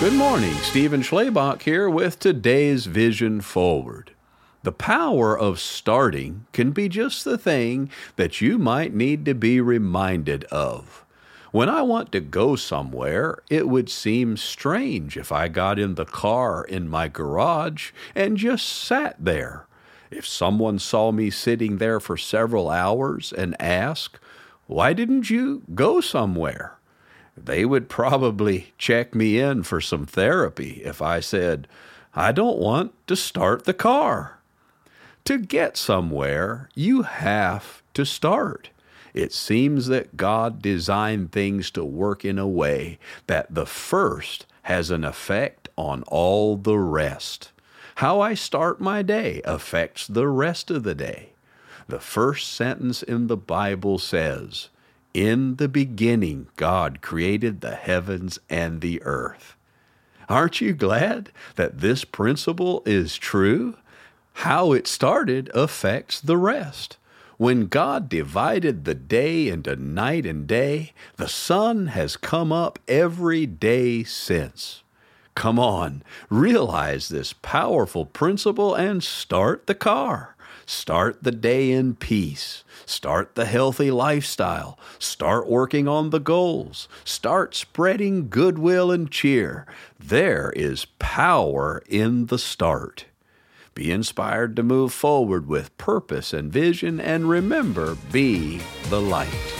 Good morning. Stephen Schlabach here with today's Vision Forward. The power of starting can be just the thing that you might need to be reminded of. When I want to go somewhere, it would seem strange if I got in the car in my garage and just sat there. If someone saw me sitting there for several hours and asked, Why didn't you go somewhere? They would probably check me in for some therapy if I said, I don't want to start the car. To get somewhere, you have to start. It seems that God designed things to work in a way that the first has an effect on all the rest. How I start my day affects the rest of the day. The first sentence in the Bible says, in the beginning, God created the heavens and the earth. Aren't you glad that this principle is true? How it started affects the rest. When God divided the day into night and day, the sun has come up every day since. Come on, realize this powerful principle and start the car. Start the day in peace. Start the healthy lifestyle. Start working on the goals. Start spreading goodwill and cheer. There is power in the start. Be inspired to move forward with purpose and vision, and remember, be the light.